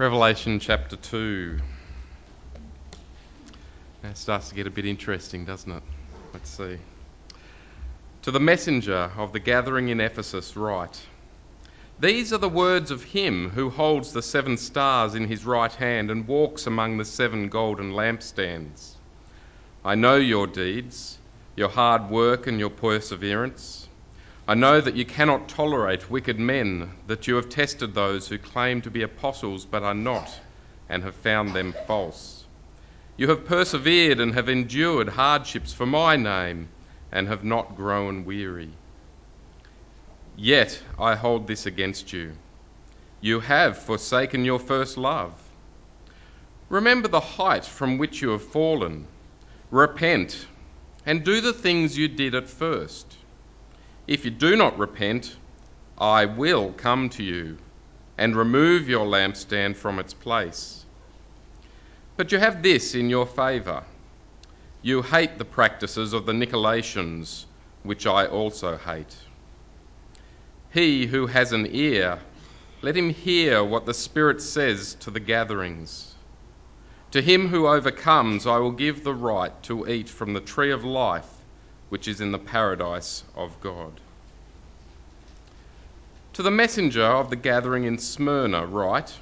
Revelation chapter 2. It starts to get a bit interesting, doesn't it? Let's see. To the messenger of the gathering in Ephesus, write These are the words of him who holds the seven stars in his right hand and walks among the seven golden lampstands. I know your deeds, your hard work, and your perseverance. I know that you cannot tolerate wicked men, that you have tested those who claim to be apostles but are not, and have found them false. You have persevered and have endured hardships for my name, and have not grown weary. Yet I hold this against you you have forsaken your first love. Remember the height from which you have fallen. Repent and do the things you did at first. If you do not repent, I will come to you and remove your lampstand from its place. But you have this in your favour you hate the practices of the Nicolaitans, which I also hate. He who has an ear, let him hear what the Spirit says to the gatherings. To him who overcomes, I will give the right to eat from the tree of life which is in the paradise of God. To the messenger of the gathering in Smyrna, write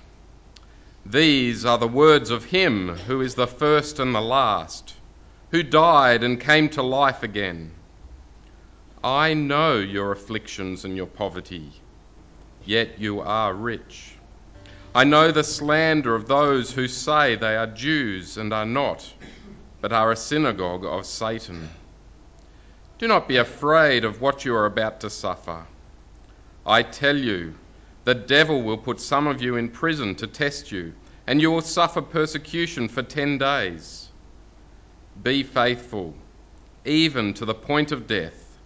These are the words of him who is the first and the last, who died and came to life again. I know your afflictions and your poverty, yet you are rich. I know the slander of those who say they are Jews and are not, but are a synagogue of Satan. Do not be afraid of what you are about to suffer. I tell you, the devil will put some of you in prison to test you, and you will suffer persecution for ten days. Be faithful, even to the point of death,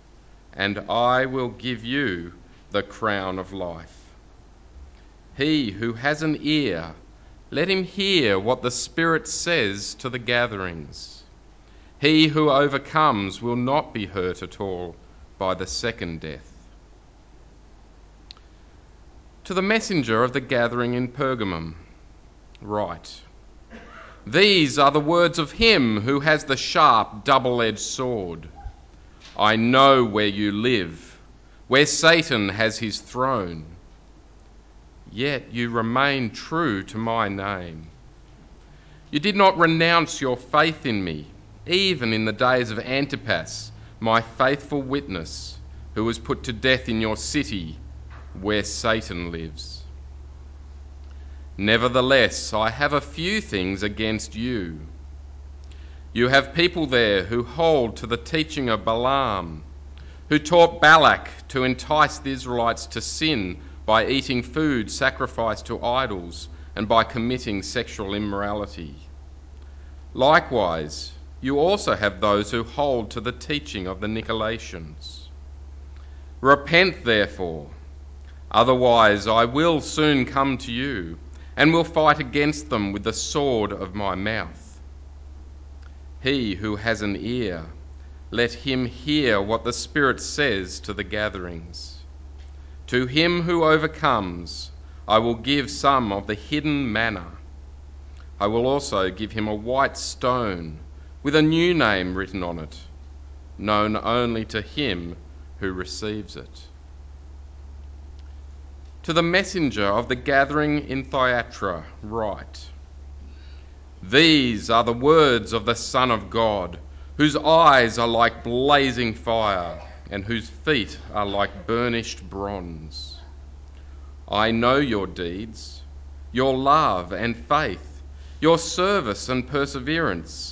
and I will give you the crown of life. He who has an ear, let him hear what the Spirit says to the gatherings. He who overcomes will not be hurt at all by the second death. To the messenger of the gathering in Pergamum, write These are the words of him who has the sharp, double edged sword. I know where you live, where Satan has his throne. Yet you remain true to my name. You did not renounce your faith in me even in the days of Antipas, my faithful witness, who was put to death in your city where Satan lives. Nevertheless, I have a few things against you. You have people there who hold to the teaching of Balaam, who taught Balak to entice the Israelites to sin by eating food sacrificed to idols and by committing sexual immorality. Likewise, you also have those who hold to the teaching of the Nicolaitans. Repent, therefore, otherwise I will soon come to you and will fight against them with the sword of my mouth. He who has an ear, let him hear what the Spirit says to the gatherings. To him who overcomes, I will give some of the hidden manna. I will also give him a white stone with a new name written on it, known only to him who receives it. To the messenger of the gathering in Thyatira, write These are the words of the Son of God, whose eyes are like blazing fire, and whose feet are like burnished bronze. I know your deeds, your love and faith, your service and perseverance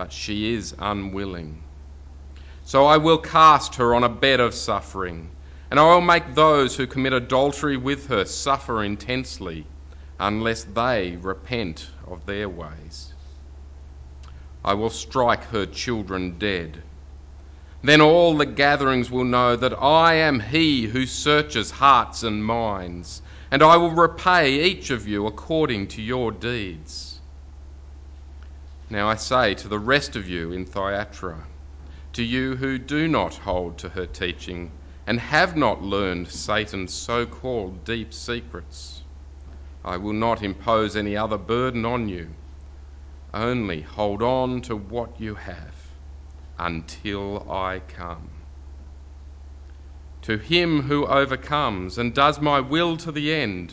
but she is unwilling. So I will cast her on a bed of suffering, and I will make those who commit adultery with her suffer intensely unless they repent of their ways. I will strike her children dead. Then all the gatherings will know that I am he who searches hearts and minds, and I will repay each of you according to your deeds. Now I say to the rest of you in Thyatira, to you who do not hold to her teaching and have not learned Satan's so called deep secrets, I will not impose any other burden on you. Only hold on to what you have until I come. To him who overcomes and does my will to the end,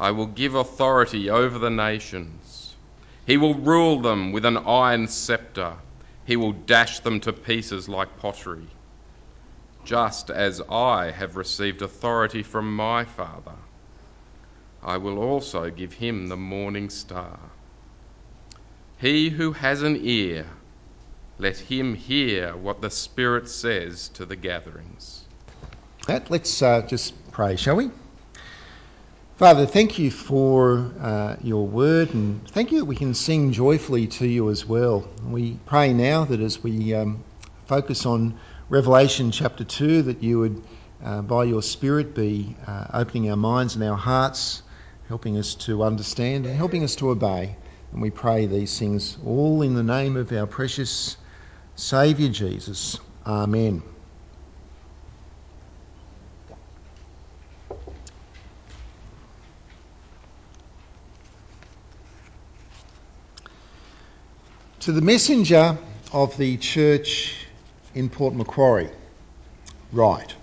I will give authority over the nations. He will rule them with an iron scepter. He will dash them to pieces like pottery, just as I have received authority from my Father. I will also give him the morning star. He who has an ear, let him hear what the Spirit says to the gatherings. Right, let's uh, just pray, shall we? Father, thank you for uh, your word and thank you that we can sing joyfully to you as well. We pray now that as we um, focus on Revelation chapter 2, that you would, uh, by your Spirit, be uh, opening our minds and our hearts, helping us to understand and helping us to obey. And we pray these things all in the name of our precious Saviour Jesus. Amen. To the messenger of the church in Port Macquarie, write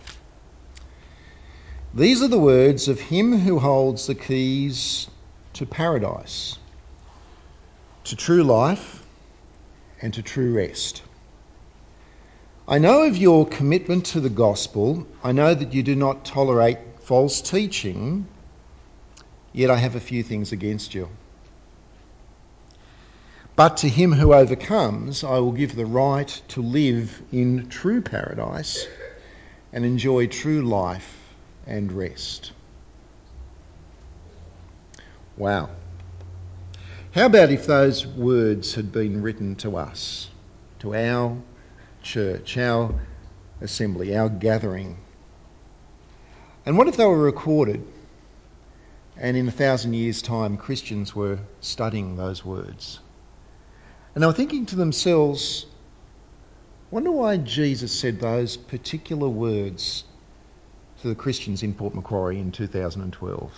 These are the words of him who holds the keys to paradise, to true life, and to true rest. I know of your commitment to the gospel. I know that you do not tolerate false teaching, yet I have a few things against you. But to him who overcomes, I will give the right to live in true paradise and enjoy true life and rest. Wow. How about if those words had been written to us, to our church, our assembly, our gathering? And what if they were recorded and in a thousand years' time Christians were studying those words? And they were thinking to themselves, wonder why Jesus said those particular words to the Christians in Port Macquarie in 2012.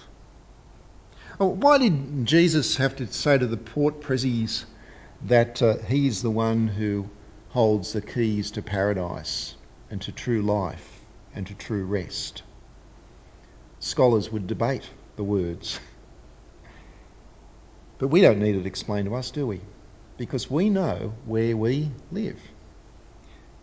Oh, why did Jesus have to say to the Port Prezzies that uh, he's the one who holds the keys to paradise and to true life and to true rest? Scholars would debate the words. But we don't need it explained to us, do we? Because we know where we live.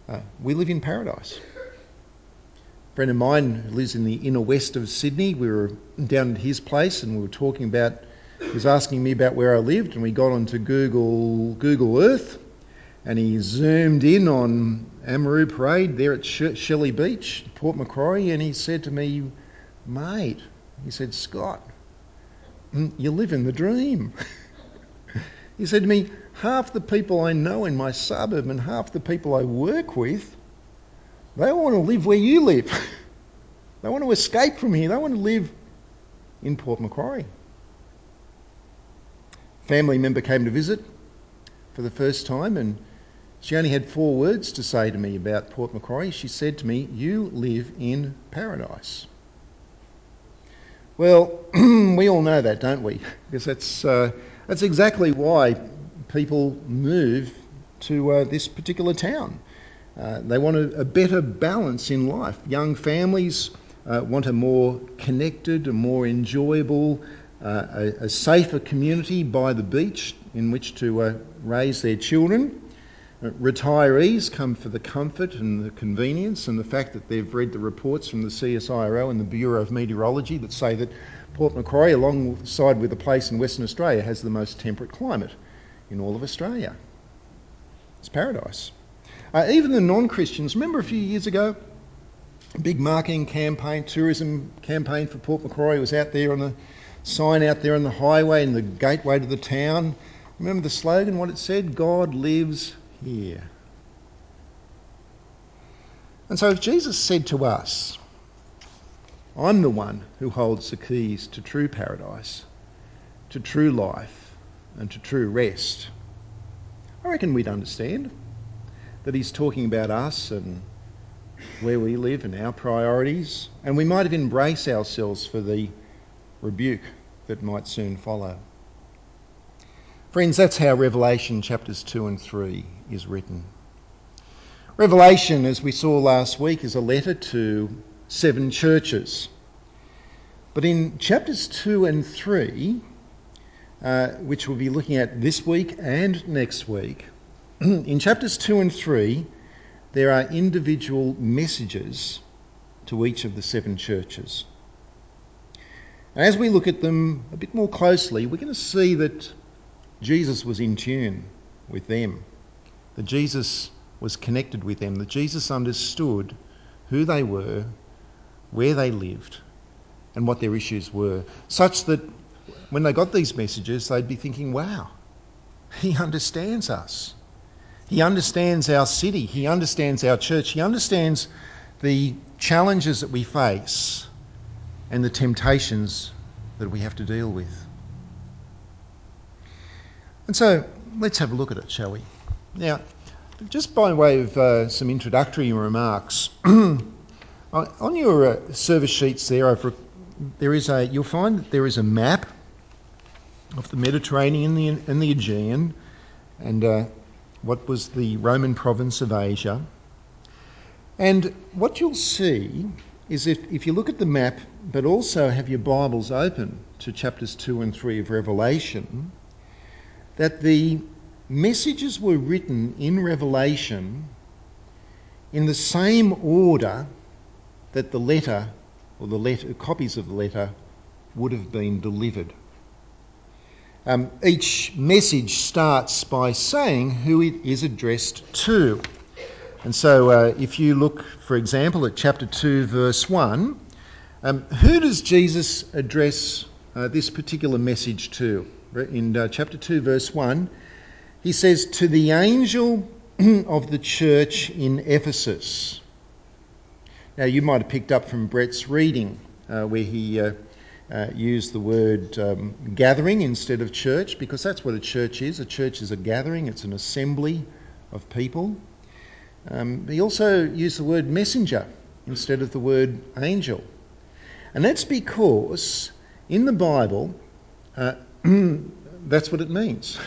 Uh, we live in paradise. A friend of mine lives in the inner west of Sydney. We were down at his place and we were talking about, he was asking me about where I lived, and we got onto Google, Google Earth and he zoomed in on Amaroo Parade there at Shelley Beach, Port Macquarie, and he said to me, Mate, he said, Scott, mm, you live in the dream. he said to me, half the people I know in my suburb and half the people I work with, they want to live where you live. they want to escape from here. They want to live in Port Macquarie. Family member came to visit for the first time and she only had four words to say to me about Port Macquarie. She said to me, You live in paradise. Well, we all know that, don't we? Because that's, uh, that's exactly why people move to uh, this particular town. Uh, they want a, a, better balance in life. Young families uh, want a more connected, a more enjoyable, uh, a, a, safer community by the beach in which to uh, raise their children. Uh, retirees come for the comfort and the convenience and the fact that they've read the reports from the CSIRO and the Bureau of Meteorology that say that Port Macquarie, alongside with a place in Western Australia, has the most temperate climate in all of Australia. It's paradise. Uh, even the non Christians, remember a few years ago, a big marketing campaign, tourism campaign for Port Macquarie was out there on the sign out there on the highway in the gateway to the town. Remember the slogan, what it said? God lives here. And so if Jesus said to us, I'm the one who holds the keys to true paradise, to true life, and to true rest, I reckon we'd understand that he's talking about us and where we live and our priorities, and we might have embraced ourselves for the rebuke that might soon follow. Friends, that's how Revelation chapters 2 and 3 is written. Revelation, as we saw last week, is a letter to seven churches. But in chapters 2 and 3, uh, which we'll be looking at this week and next week, in chapters 2 and 3, there are individual messages to each of the seven churches. And as we look at them a bit more closely, we're going to see that Jesus was in tune with them, that Jesus was connected with them, that Jesus understood who they were, where they lived, and what their issues were, such that when they got these messages, they'd be thinking, wow, he understands us. He understands our city. He understands our church. He understands the challenges that we face and the temptations that we have to deal with. And so let's have a look at it, shall we? Now, just by way of uh, some introductory remarks, on your uh, service sheets there, over, there is a, you'll find that there is a map of the Mediterranean and the, and the Aegean, and uh, what was the Roman province of Asia. And what you'll see is if, if you look at the map, but also have your Bibles open to chapters 2 and 3 of Revelation, that the messages were written in Revelation in the same order that the letter or the letter, copies of the letter would have been delivered. Um, each message starts by saying who it is addressed to. And so, uh, if you look, for example, at chapter 2, verse 1, um, who does Jesus address uh, this particular message to? In uh, chapter 2, verse 1, he says, To the angel of the church in Ephesus. Now, you might have picked up from Brett's reading uh, where he uh, used the word um, gathering instead of church because that's what a church is. A church is a gathering, it's an assembly of people. Um, he also used the word messenger instead of the word angel. And that's because in the Bible, uh, that's what it means.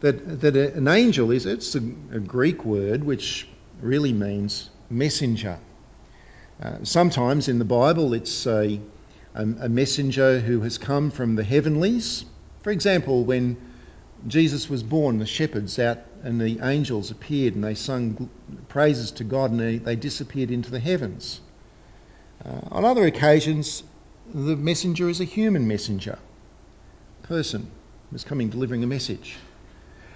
That, that an angel is, it's a, a Greek word which really means messenger. Uh, sometimes in the Bible, it's a a, messenger who has come from the heavenlies. For example, when Jesus was born, the shepherds out and the angels appeared and they sung praises to God and they, they disappeared into the heavens. Uh, on other occasions, the messenger is a human messenger, person who's coming delivering a message.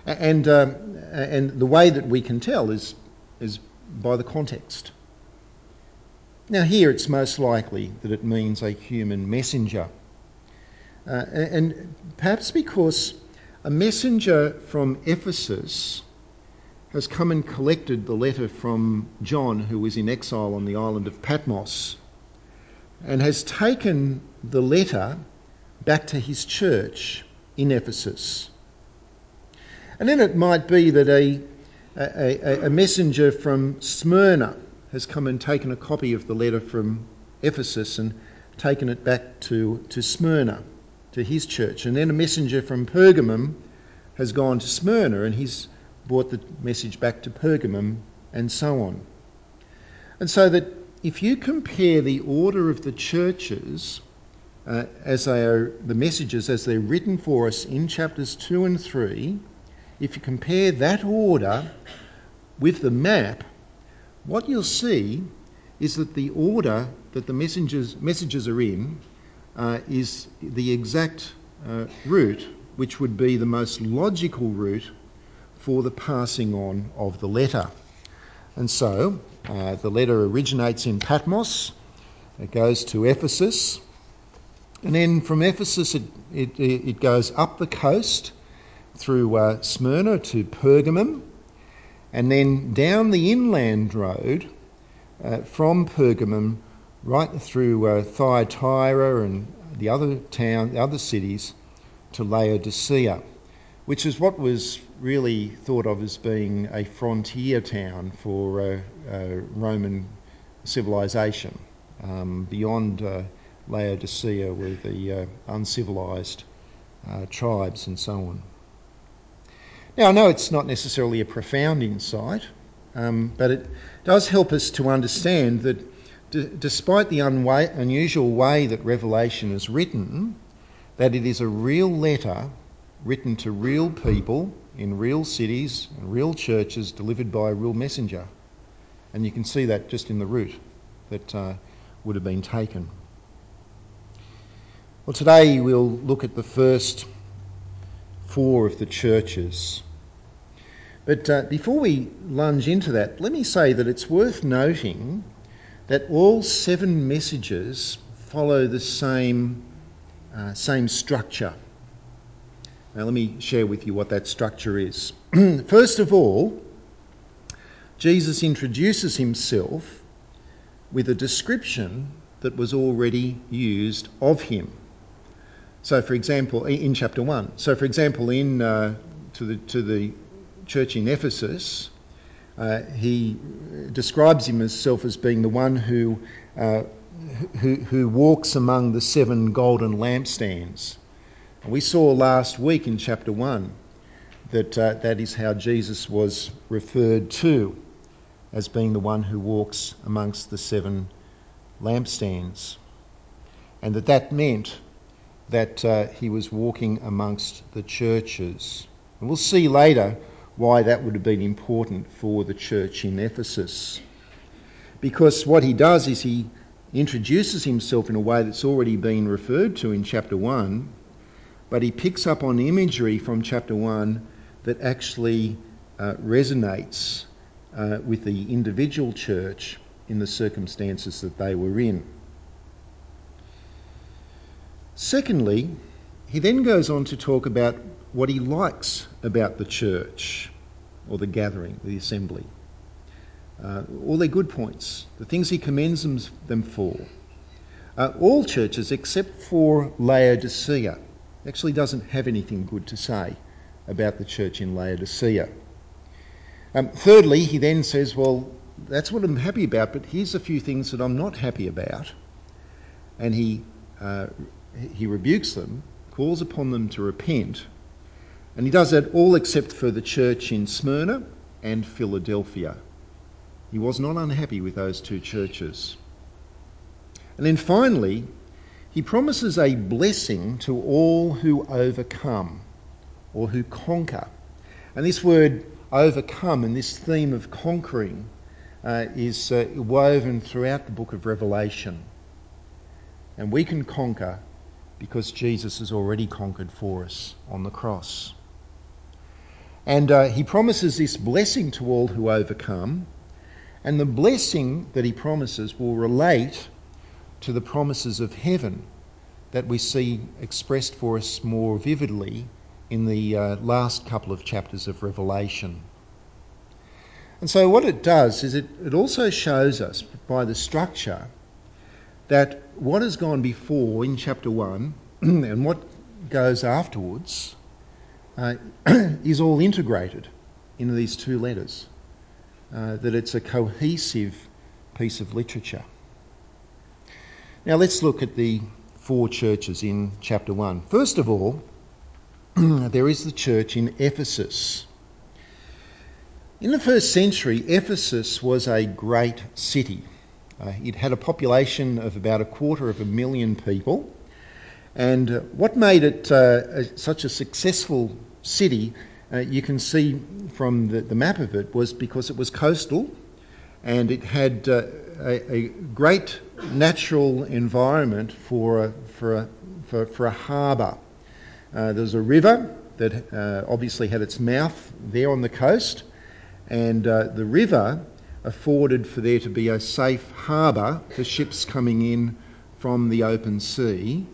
And, um, and the way that we can tell is, is by the context. Now, here it's most likely that it means a human messenger. Uh, and perhaps because a messenger from Ephesus has come and collected the letter from John, who was in exile on the island of Patmos, and has taken the letter back to his church in Ephesus. And then it might be that a, a, a messenger from Smyrna has come and taken a copy of the letter from Ephesus and taken it back to, to Smyrna, to his church. And then a messenger from Pergamum has gone to Smyrna and he's brought the message back to Pergamum and so on. And so that if you compare the order of the churches uh, as they are, the messages as they're written for us in chapters 2 and 3, if you compare that order with the map, what you'll see is that the order that the messengers, messages are in uh, is the exact uh, route which would be the most logical route for the passing on of the letter. And so uh, the letter originates in Patmos, it goes to Ephesus, And then from Ephesus, it, it, it goes up the coast through uh, Smyrna to Pergamum, and then down the inland road uh, from Pergamum right through uh, Thyatira and the other town, the other cities to Laodicea, which is what was really thought of as being a frontier town for uh, uh, Roman civilization. Um, beyond uh, Laodicea were the uh, uncivilized uh, tribes and so on. Now, I know it's not necessarily a profound insight, um, but it does help us to understand that d- despite the unwa- unusual way that Revelation is written, that it is a real letter written to real people in real cities and real churches delivered by a real messenger. And you can see that just in the route that uh, would have been taken. Well, today we'll look at the first four of the churches. But uh, before we lunge into that, let me say that it's worth noting that all seven messages follow the same, uh, same structure. Now, let me share with you what that structure is. First of all, Jesus introduces himself with a description that was already used of him. So, for example, in chapter 1. So, for example, in uh, to, the, to the church in Ephesus, uh, he describes himself as being the one who, uh, who, who walks among the seven golden lampstands. We saw last week in chapter 1 that uh, that is how Jesus was referred to as being the one who walks amongst the seven lampstands. And that that meant that uh, he was walking amongst the churches. And we'll see later why that would have been important for the church in Ephesus. Because what he does is he introduces himself in a way that's already been referred to in chapter 1, but he picks up on imagery from chapter 1 that actually uh, resonates uh, with the individual church in the circumstances that they were in. Secondly, he then goes on to talk about what he likes about the church or the gathering, the assembly. Uh, all their good points, the things he commends them, them for. Uh, all churches, except for Laodicea, actually doesn't have anything good to say about the church in Laodicea. Um, thirdly, he then says, Well, that's what I'm happy about, but here's a few things that I'm not happy about. And he, uh, he rebukes them, calls upon them to repent, and he does that all except for the church in Smyrna and Philadelphia. He was not unhappy with those two churches. And then finally, he promises a blessing to all who overcome or who conquer. And this word overcome and this theme of conquering uh, is uh, woven throughout the book of Revelation. And we can conquer because Jesus has already conquered for us on the cross. And uh, he promises this blessing to all who overcome. And the blessing that he promises will relate to the promises of heaven that we see expressed for us more vividly in the uh, last couple of chapters of Revelation. And so, what it does is it, it also shows us by the structure that what has gone before in chapter 1 and what goes afterwards uh, is all integrated in these two letters, uh, that it's a cohesive piece of literature. Now let's look at the four churches in chapter 1. First of all, there is the church in Ephesus. In the first century, Ephesus was a great city. Uh, it had a population of about a quarter of a million people. And uh, what made it uh, a, such a successful city, uh, you can see from the, the, map of it, was because it was coastal and it had uh, a, a, great natural environment for a, for a, for, for a harbour. Uh, there was a river that uh, obviously had its mouth there on the coast, and uh, the river afforded for there to be a safe harbour for ships coming in from the open sea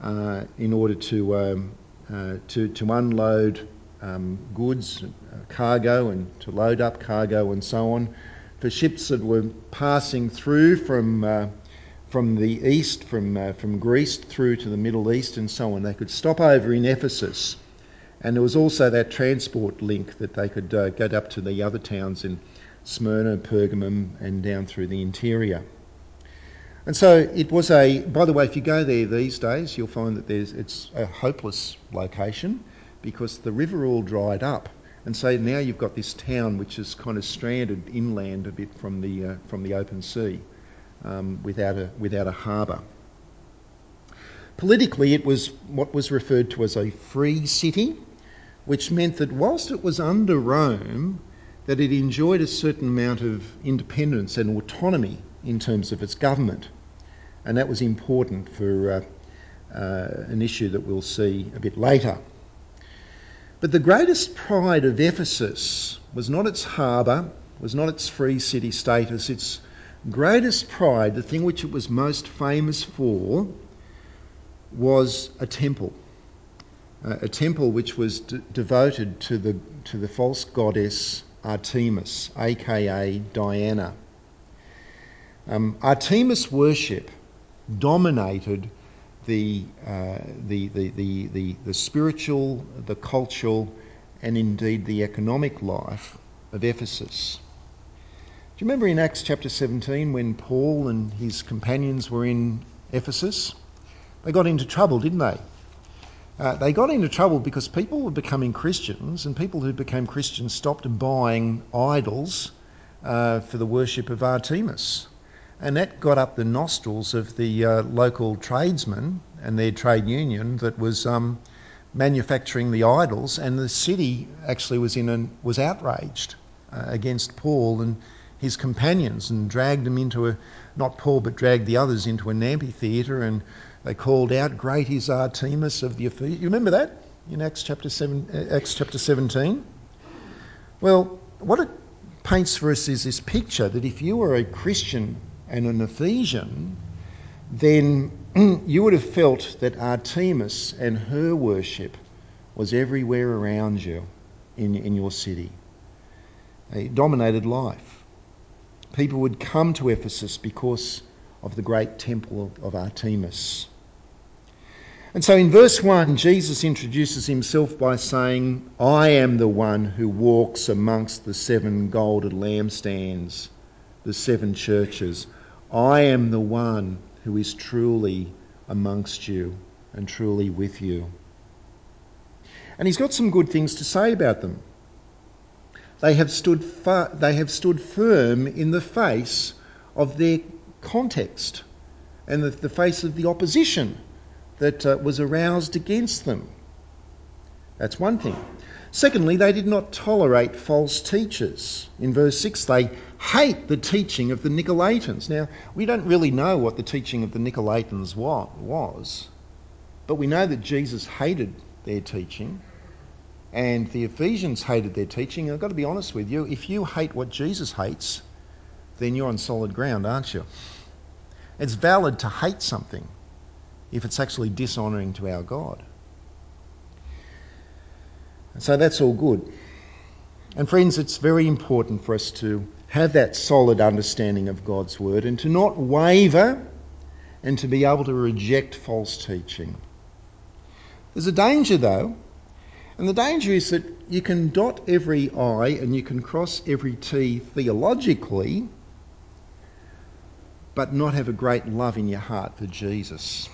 uh, in order to, um, uh, to, to unload um, goods, cargo, and to load up cargo and so on. For ships that were passing through from, uh, from the east, from, uh, from Greece through to the Middle East and so on, they could stop over in Ephesus. And there was also that transport link that they could uh, get up to the other towns in Smyrna, Pergamum, and down through the interior. And so it was a, by the way, if you go there these days, you'll find that there's, it's a hopeless location because the river all dried up. And so now you've got this town which is kind of stranded inland a bit from the, uh, from the open sea um, without a, without a harbour. Politically, it was what was referred to as a free city, which meant that whilst it was under Rome, that it enjoyed a certain amount of independence and autonomy in terms of its government. And that was important for uh, uh, an issue that we'll see a bit later. But the greatest pride of Ephesus was not its harbour, was not its free city status. Its greatest pride, the thing which it was most famous for, was a temple. Uh, a temple which was devoted to the, to the false goddess Artemis, aka Diana. Um, Artemis worship dominated the, uh, the, the, the, the, the spiritual, the cultural, and indeed the economic life of Ephesus. Do you remember in Acts chapter 17 when Paul and his companions were in Ephesus? They got into trouble, didn't they? Uh, they got into trouble because people were becoming Christians, and people who became Christians stopped buying idols uh, for the worship of Artemis. And that got up the nostrils of the uh, local tradesmen and their trade union that was um, manufacturing the idols, and the city actually was in an, was outraged uh, against Paul and his companions and dragged them into a not Paul but dragged the others into an amphitheatre and they called out, "Great is Artemis of the Ephesians." You remember that in Acts chapter seven, Acts chapter seventeen. Well, what it paints for us is this picture that if you were a Christian and an Ephesian, then you would have felt that Artemis and her worship was everywhere around you in, in your city. It dominated life. People would come to Ephesus because of the great temple of Artemis. And so in verse 1, Jesus introduces himself by saying, I am the one who walks amongst the seven golden lampstands, the seven churches. I am the one who is truly amongst you and truly with you. And he's got some good things to say about them. They have stood, far, they have stood firm in the face of their context and the, the face of the opposition that uh, was aroused against them. That's one thing. Secondly, they did not tolerate false teachers. In verse 6, they hate the teaching of the Nicolaitans. Now, we don't really know what the teaching of the Nicolaitans was, but we know that Jesus hated their teaching and the Ephesians hated their teaching. I've got to be honest with you, if you hate what Jesus hates, then you're on solid ground, aren't you? It's valid to hate something if it's actually dishonouring to our God. So that's all good. And friends, it's very important for us to have that solid understanding of God's word and to not waver and to be able to reject false teaching. There's a danger though, and the danger is that you can dot every I and you can cross every T theologically, but not have a great love in your heart for Jesus.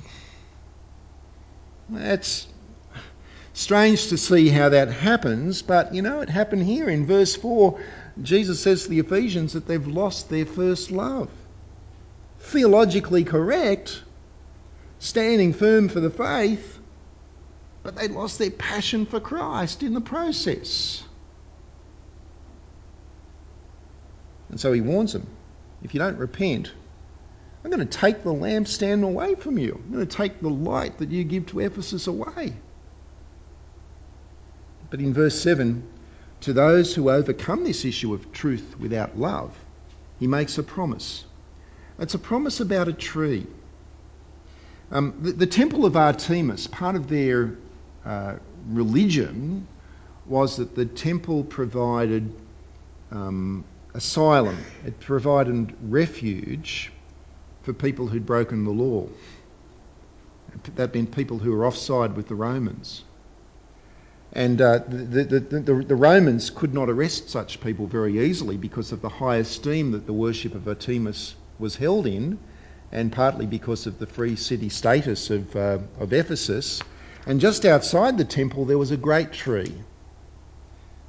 That's Strange to see how that happens, but you know, it happened here in verse 4. Jesus says to the Ephesians that they've lost their first love. Theologically correct, standing firm for the faith, but they lost their passion for Christ in the process. And so he warns them if you don't repent, I'm going to take the lampstand away from you. I'm going to take the light that you give to Ephesus away. But in verse 7, to those who overcome this issue of truth without love, he makes a promise. It's a promise about a tree. Um, the, the, temple of Artemis, part of their uh, religion was that the temple provided um, asylum, it provided refuge for people who'd broken the law. That meant people who were offside with the Romans. And uh, the, the, the, the, Romans could not arrest such people very easily because of the high esteem that the worship of Artemis was held in, and partly because of the free city status of, uh, of Ephesus. And just outside the temple, there was a great tree.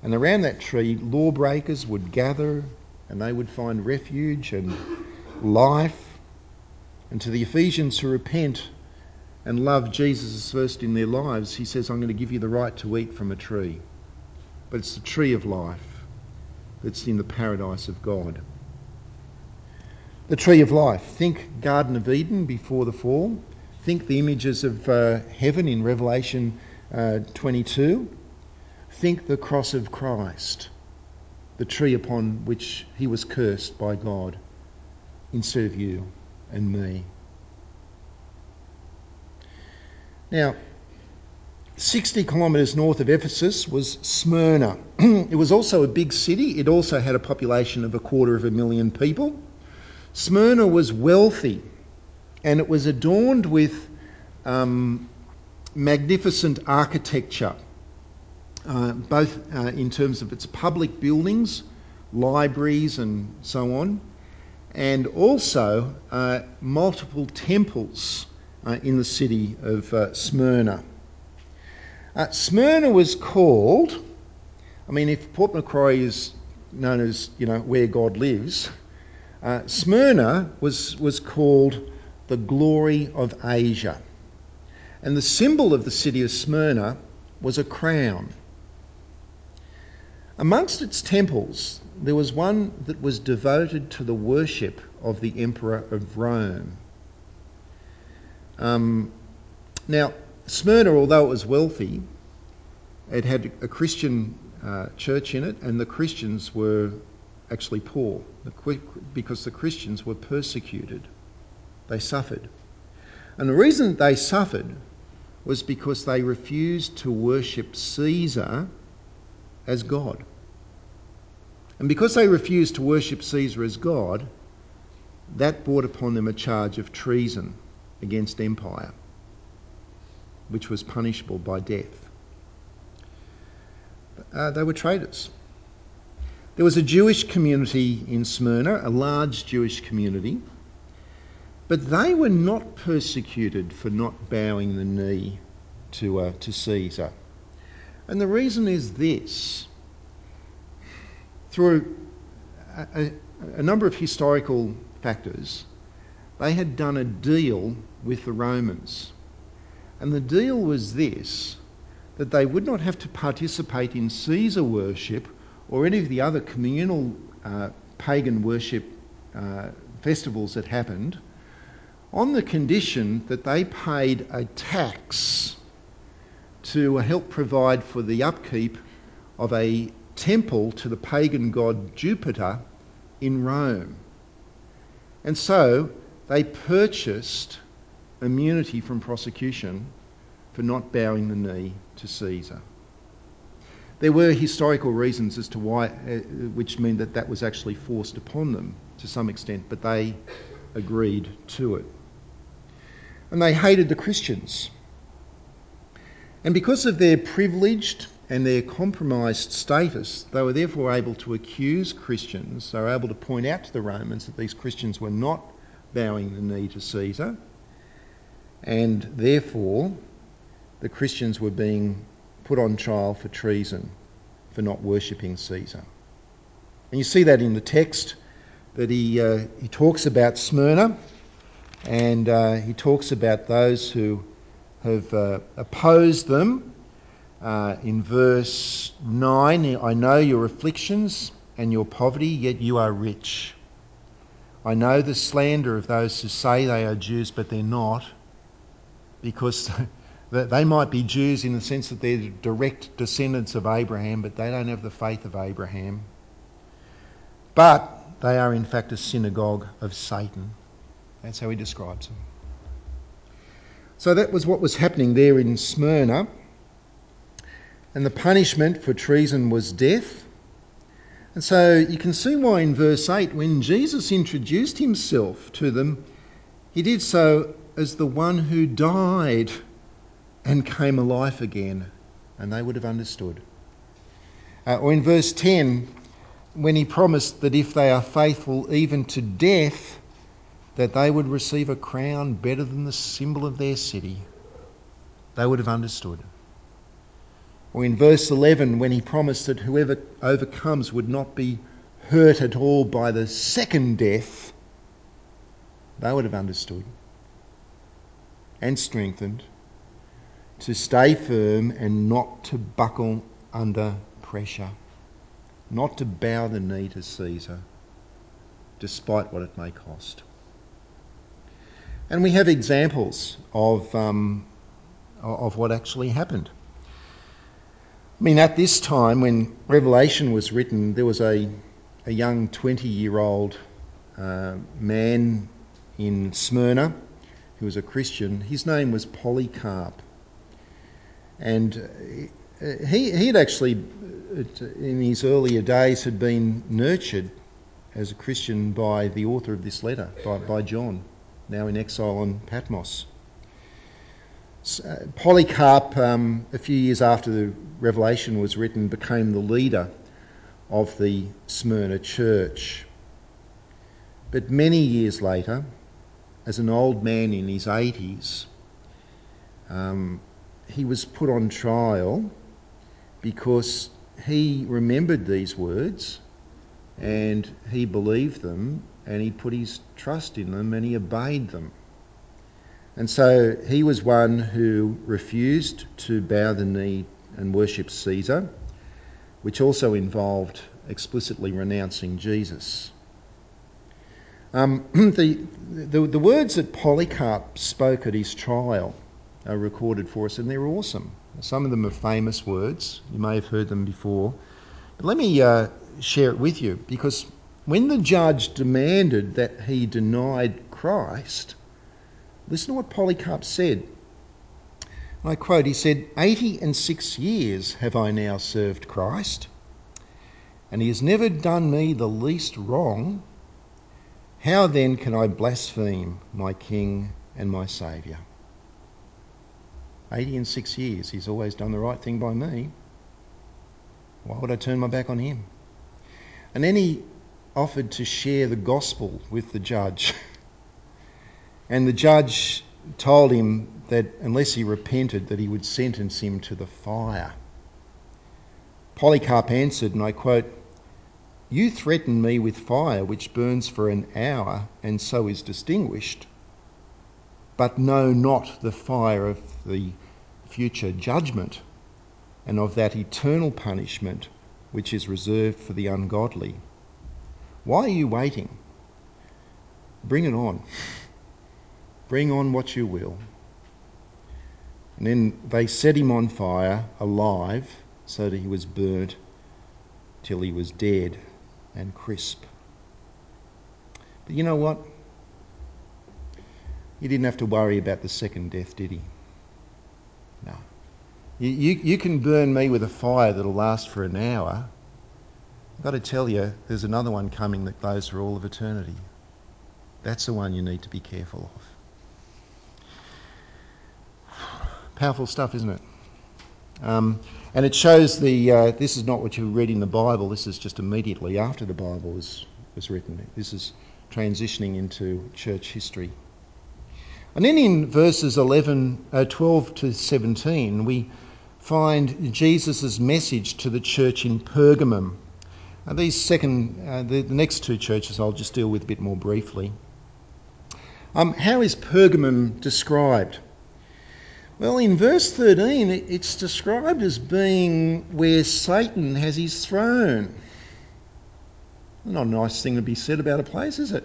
And around that tree, lawbreakers would gather and they would find refuge and life. And to the Ephesians who repent and love Jesus first in their lives, he says, I'm going to give you the right to eat from a tree. But it's the tree of life that's in the paradise of God. The tree of life. Think Garden of Eden before the fall. Think the images of uh, heaven in Revelation uh, 22. Think the cross of Christ, the tree upon which he was cursed by God of you and me. Now, 60 kilometres north of Ephesus was Smyrna. it was also a big city. It also had a population of a quarter of a million people. Smyrna was wealthy and it was adorned with um, magnificent architecture, uh, both uh, in terms of its public buildings, libraries, and so on, and also uh, multiple temples uh, in the city of uh, Smyrna. Smyrna was called, I mean, if Port Macquarie is known as, you know, where God lives, uh, Smyrna was, was called the glory of Asia. And the symbol of the city of Smyrna was a crown. Amongst its temples, there was one that was devoted to the worship of the Emperor of Rome. Um, now, Smyrna, although it was wealthy, it had a Christian uh, church in it, and the Christians were actually poor because the Christians were persecuted. They suffered. And the reason they suffered was because they refused to worship Caesar as God. And because they refused to worship Caesar as God, that brought upon them a charge of treason against empire, which was punishable by death. Uh, they were traitors. There was a Jewish community in Smyrna, a large Jewish community, but they were not persecuted for not bowing the knee to, uh, to Caesar. And the reason is this through a, a, number of historical factors, they had done a deal with the Romans. And the deal was this that they would not have to participate in Caesar worship or any of the other communal uh, pagan worship uh, festivals that happened on the condition that they paid a tax to help provide for the upkeep of a temple to the pagan god Jupiter in Rome. And so they purchased immunity from prosecution for not bowing the knee to Caesar. There were historical reasons as to why, uh, which mean that that was actually forced upon them to some extent, but they agreed to it. And they hated the Christians. And because of their privileged and their compromised status, they were therefore able to accuse Christians, they were able to point out to the Romans that these Christians were not bowing the knee to Caesar, and therefore the Christians were being put on trial for treason, for not worshipping Caesar. And you see that in the text that he, uh, he talks about Smyrna and uh, he talks about those who have uh, opposed them. Uh, in verse 9, I know your afflictions and your poverty, yet you are rich. I know the slander of those who say they are Jews, but they're not, because they might be Jews in the sense that they're direct descendants of Abraham, but they don't have the faith of Abraham. But they are, in fact, a synagogue of Satan. That's how he describes them. So that was what was happening there in Smyrna. And the punishment for treason was death. And so you can see why in verse 8, when Jesus introduced himself to them, he did so as the one who died and came alive again. And they would have understood. Uh, or in verse 10, when he promised that if they are faithful even to death, that they would receive a crown better than the symbol of their city, they would have understood. Or in verse 11, when he promised that whoever overcomes would not be hurt at all by the second death, they would have understood and strengthened to stay firm and not to buckle under pressure, not to bow the knee to Caesar, despite what it may cost. And we have examples of, um, of what actually happened. I mean, at this time when Revelation was written, there was a, a young 20 year old uh, man in Smyrna who was a Christian. His name was Polycarp. And uh, he, he had actually, uh, in his earlier days, had been nurtured as a Christian by the author of this letter, by, by John, now in exile on Patmos. Uh, Polycarp, um, a few years after the Revelation was written, became the leader of the Smyrna church. But many years later, as an old man in his 80s, um, he was put on trial because he remembered these words and he believed them and he put his trust in them and he obeyed them. And so he was one who refused to bow the knee and worship Caesar, which also involved explicitly renouncing Jesus. Um, the, the, the words that Polycarp spoke at his trial are recorded for us, and they're awesome. Some of them are famous words. You may have heard them before. But let me uh, share it with you because when the judge demanded that he denied Christ, listen to what Polycarp said. I quote, he said, Eighty and six years have I now served Christ, and he has never done me the least wrong. How then can I blaspheme my King and my Saviour? 80 and six years, he's always done the right thing by me. Why would I turn my back on him? And then he offered to share the gospel with the judge. and the judge told him that unless he repented, that he would sentence him to the fire. Polycarp answered, and I quote, You threaten me with fire which burns for an hour and so is distinguished but know not the fire of the future judgment and of that eternal punishment which is reserved for the ungodly. Why are you waiting? Bring it on. Bring on what you will. And then they set him on fire alive so that he was burnt till he was dead and crisp. But you know what? He didn't have to worry about the second death, did he? No. You, you, you can burn me with a fire that'll last for an hour. I've got to tell you, there's another one coming that goes for all of eternity. That's the one you need to be careful of. Powerful stuff, isn't it? Um, and it shows the. Uh, this is not what you read in the Bible. This is just immediately after the Bible was was written. This is transitioning into church history. And then in verses 11, uh, 12 to 17, we find Jesus' message to the church in Pergamum. Now, these second, uh, the, the, next two churches I'll just deal with a bit more briefly. Um, how is Pergamum described? Well, in verse 13, it's described as being where Satan has his throne. Not a nice thing to be said about a place, is it?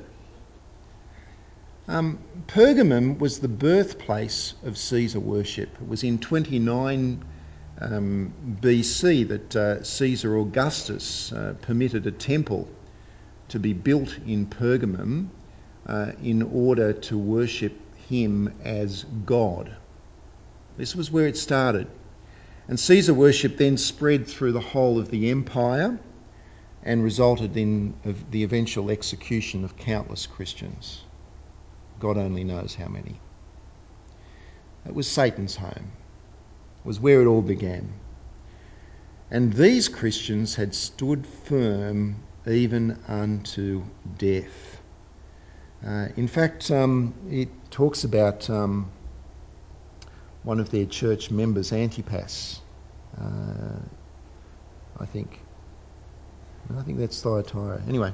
Um, Pergamum was the birthplace of Caesar worship. It was in 29 um, BC that uh, Caesar Augustus uh, permitted a temple to be built in Pergamum uh, in order to worship him as God. This was where it started. And Caesar worship then spread through the whole of the empire and resulted in the eventual execution of countless Christians. God only knows how many. It was Satan's home, was where it all began. And these Christians had stood firm even unto death. Uh, in fact, um, it talks about um, one of their church members, Antipas. Uh, I think. I think that's Thyatira. Anyway,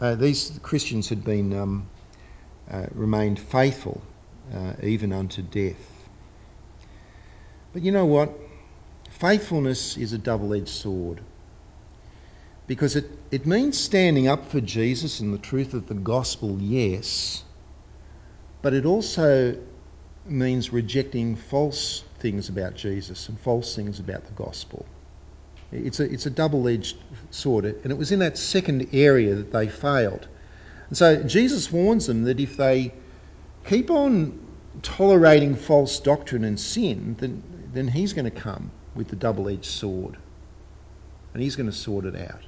uh, these Christians had been um, uh, remained faithful uh, even unto death. But you know what? Faithfulness is a double-edged sword because it, it means standing up for Jesus and the truth of the gospel, yes, but it also means rejecting false things about Jesus and false things about the gospel. It's a, it's a double edged sword, and it was in that second area that they failed. And so Jesus warns them that if they keep on tolerating false doctrine and sin, then, then he's going to come with the double edged sword and he's going to sort it out.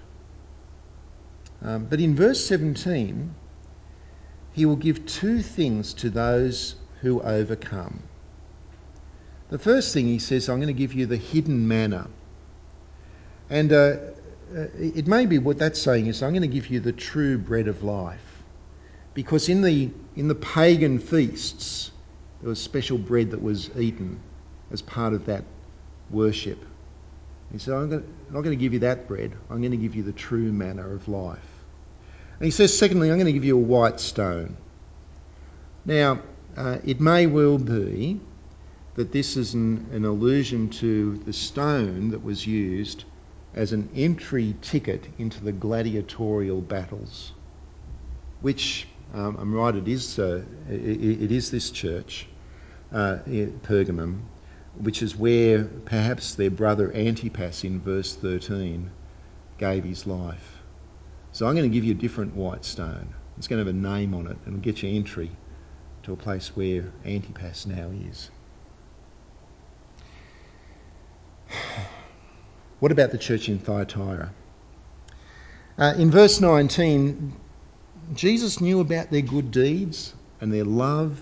Um, but in verse 17, he will give two things to those who overcome. The first thing he says, I'm going to give you the hidden manna. And uh, uh, it may be what that's saying is, I'm going to give you the true bread of life. Because in the, in the pagan feasts, there was special bread that was eaten as part of that worship. He said, I'm, going not going to give you that bread, I'm going to give you the true manna of life. And he says, secondly, I'm going to give you a white stone. Now, uh, it may well be that this is an, an allusion to the stone that was used as an entry ticket into the gladiatorial battles, which um, I'm right, it is, uh, it, it is this church, uh, Pergamum, which is where perhaps their brother Antipas in verse 13 gave his life. So I'm going to give you a different white stone. It's going to have a name on it and get you entry to a place where Antipas now is. What about the church in Thyatira? Uh, in verse 19, Jesus knew about their good deeds and their love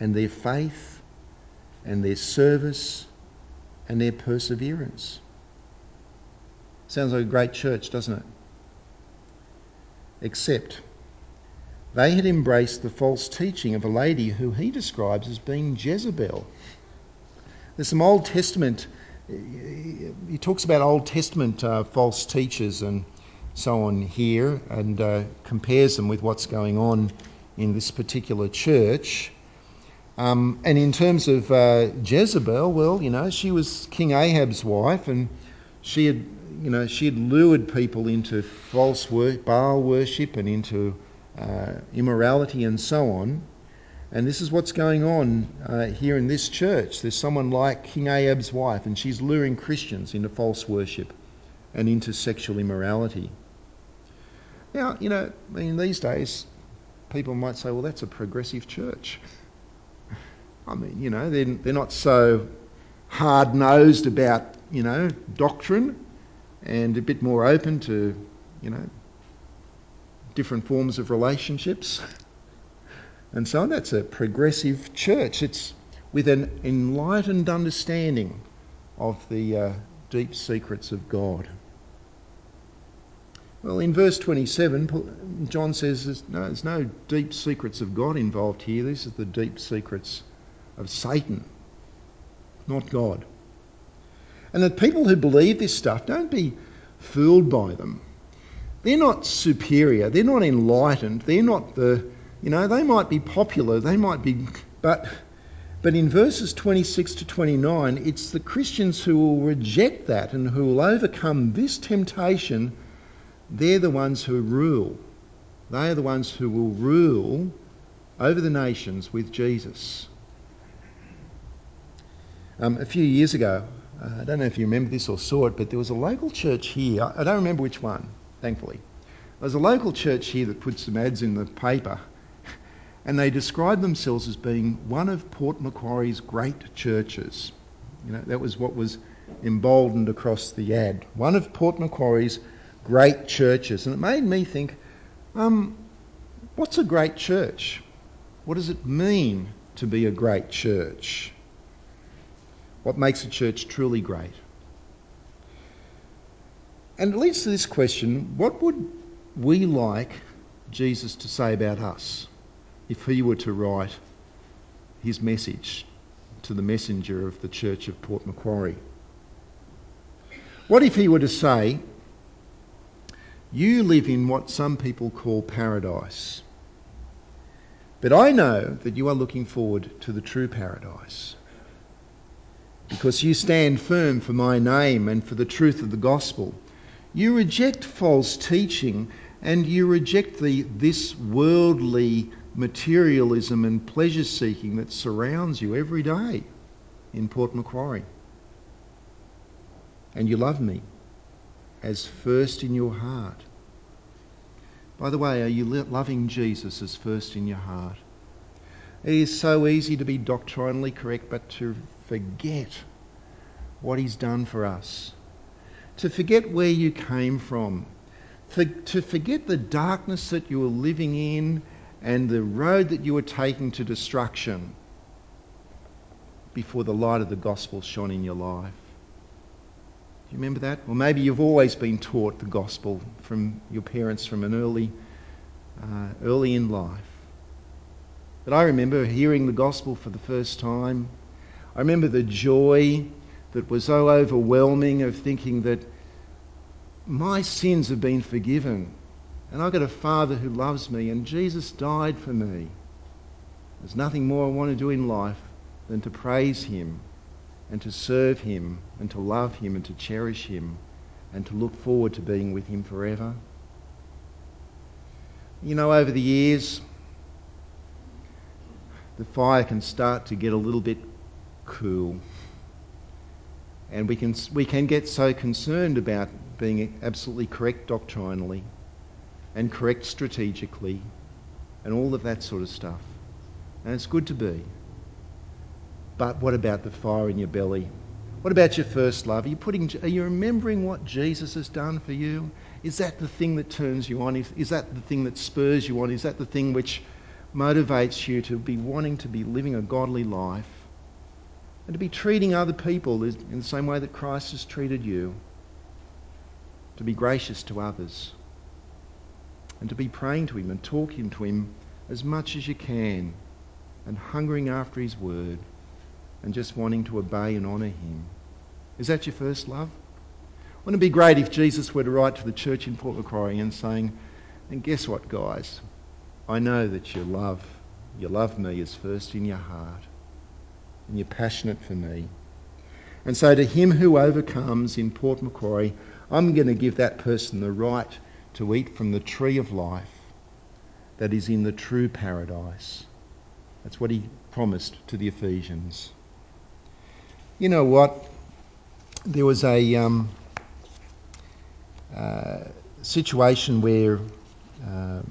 and their faith and their service and their perseverance. Sounds like a great church, doesn't it? Except they had embraced the false teaching of a lady who he describes as being Jezebel. There's some Old Testament, he talks about Old Testament uh, false teachers and so on here and uh, compares them with what's going on in this particular church. Um, and in terms of uh, Jezebel, well, you know, she was King Ahab's wife and she had, you know, she had lured people into false Baal worship and into uh, immorality and so on. And this is what's going on uh, here in this church. There's someone like King Ahab's wife, and she's luring Christians into false worship and into sexual immorality. Now, you know, I mean, these days, people might say, well, that's a progressive church. I mean, you know, they're, they're not so hard nosed about, you know, doctrine and a bit more open to, you know, different forms of relationships and so on. That's a progressive church. It's with an enlightened understanding of the uh, deep secrets of God. Well, in verse 27, John says there's no, there's no deep secrets of God involved here. These are the deep secrets of Satan, not God. And the people who believe this stuff, don't be fooled by them. They're not superior. They're not enlightened. They're not the, you know, they might be popular. They might be, but, but in verses 26 to 29, it's the Christians who will reject that and who will overcome this temptation. They're the ones who rule. They are the ones who will rule over the nations with Jesus. Um, a few years ago, uh, I don't know if you remember this or saw it, but there was a local church here. I don't remember which one thankfully. There was a local church here that put some ads in the paper, and they described themselves as being one of Port Macquarie's great churches. You know, that was what was emboldened across the ad. One of Port Macquarie's great churches. And it made me think, um, what's a great church? What does it mean to be a great church? What makes a church truly great? And it leads to this question what would we like Jesus to say about us if he were to write his message to the messenger of the church of Port Macquarie? What if he were to say, You live in what some people call paradise, but I know that you are looking forward to the true paradise because you stand firm for my name and for the truth of the gospel. You reject false teaching and you reject the, this worldly materialism and pleasure seeking that surrounds you every day in Port Macquarie. And you love me as first in your heart. By the way, are you loving Jesus as first in your heart? It is so easy to be doctrinally correct, but to forget what he's done for us, to forget where you came from, to forget the darkness that you were living in and the road that you were taking to destruction before the light of the gospel shone in your life. Do you remember that? Or maybe you've always been taught the gospel from your parents from an early, uh, early in life. But I remember hearing the gospel for the first time. I remember the joy that was so overwhelming of thinking that my sins have been forgiven and I've got a Father who loves me and Jesus died for me. There's nothing more I want to do in life than to praise Him and to serve Him and to love Him and to cherish Him and to look forward to being with Him forever. You know, over the years, the fire can start to get a little bit cool. And we can, we can get so concerned about being absolutely correct doctrinally and correct strategically and all of that sort of stuff. And it's good to be. But what about the fire in your belly? What about your first love? Are you, putting, are you remembering what Jesus has done for you? Is that the thing that turns you on? Is, is that the thing that spurs you on? Is that the thing which motivates you to be wanting to be living a godly life and to be treating other people in the same way that Christ has treated you? To be gracious to others and to be praying to Him and talking to Him as much as you can and hungering after His word and just wanting to obey and honour Him. Is that your first love? Wouldn't it be great if Jesus were to write to the church in Port Macquarie and saying, and guess what, guys? I know that you love, you love me as first in your heart and you're passionate for me. And so to him who overcomes in Port Macquarie, I'm going to give that person the right to eat from the tree of life that is in the true paradise. That's what he promised to the Ephesians. You know what? There was a um, uh, situation where uh,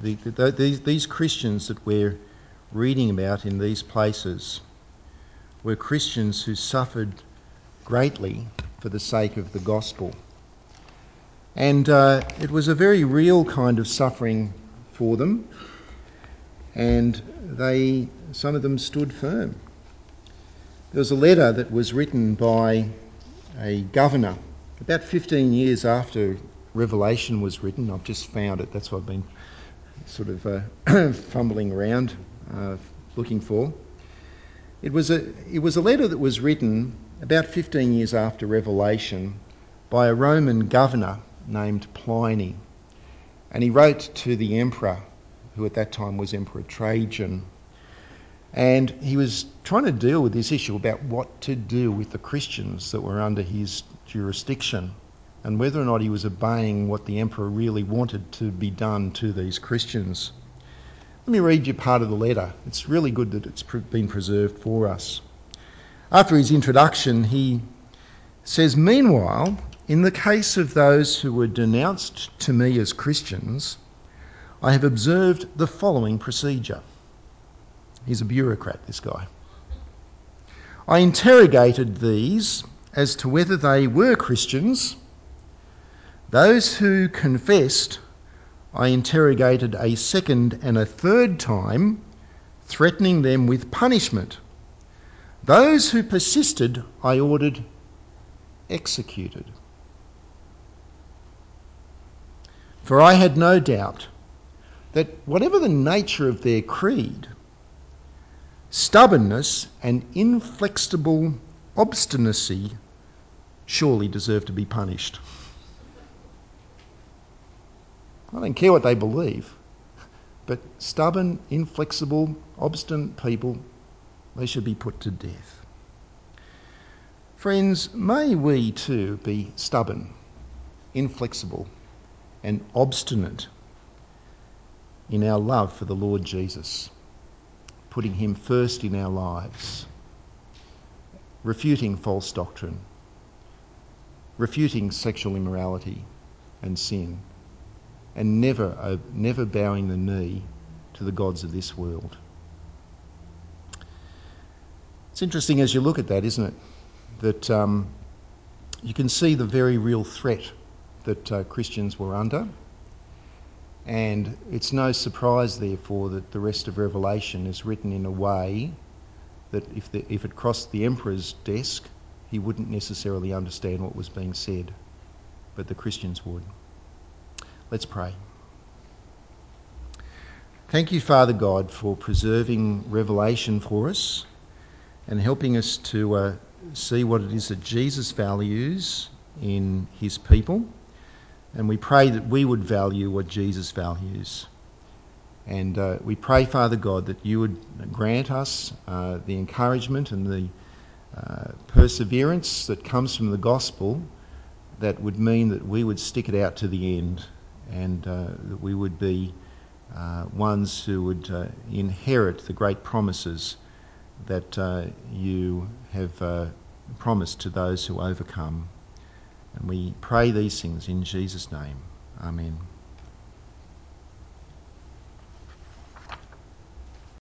the, the, these, these Christians that we're reading about in these places were Christians who suffered greatly for the sake of the gospel. And uh, it was a very real kind of suffering for them, and they, some of them stood firm. There was a letter that was written by a governor about 15 years after Revelation was written. I've just found it, that's why I've been sort of uh, fumbling around Uh, looking for. It was, a, it was a letter that was written about 15 years after Revelation by a Roman governor named Pliny. And he wrote to the emperor, who at that time was Emperor Trajan. And he was trying to deal with this issue about what to do with the Christians that were under his jurisdiction and whether or not he was obeying what the emperor really wanted to be done to these Christians. Let me read you part of the letter. It's really good that it's been preserved for us. After his introduction, he says, Meanwhile, in the case of those who were denounced to me as Christians, I have observed the following procedure. He's a bureaucrat, this guy. I interrogated these as to whether they were Christians. Those who confessed, I interrogated a second and a third time, threatening them with punishment. Those who persisted, I ordered executed. For I had no doubt that whatever the nature of their creed, stubbornness and inflexible obstinacy surely deserve to be punished. I don't care what they believe, but stubborn, inflexible, obstinate people, they should be put to death. Friends, may we too be stubborn, inflexible, and obstinate in our love for the Lord Jesus, putting him first in our lives, refuting false doctrine, refuting sexual immorality and sin, and never, uh, never bowing the knee to the gods of this world. It's interesting as you look at that, isn't it? That um, you can see the very real threat that uh, Christians were under. And it's no surprise, therefore, that the rest of Revelation is written in a way that if, the, if it crossed the emperor's desk, he wouldn't necessarily understand what was being said, but the Christians would. Let's pray. Thank you, Father God, for preserving Revelation for us and helping us to uh, see what it is that Jesus values in his people and we pray that we would value what Jesus values. And uh, we pray, Father God, that you would grant us uh, the encouragement and the uh, perseverance that comes from the gospel that would mean that we would stick it out to the end and uh, that we would be uh, ones who would uh, inherit the great promises that you have promised to those who overcome. And we pray these things in Jesus' name. Amen.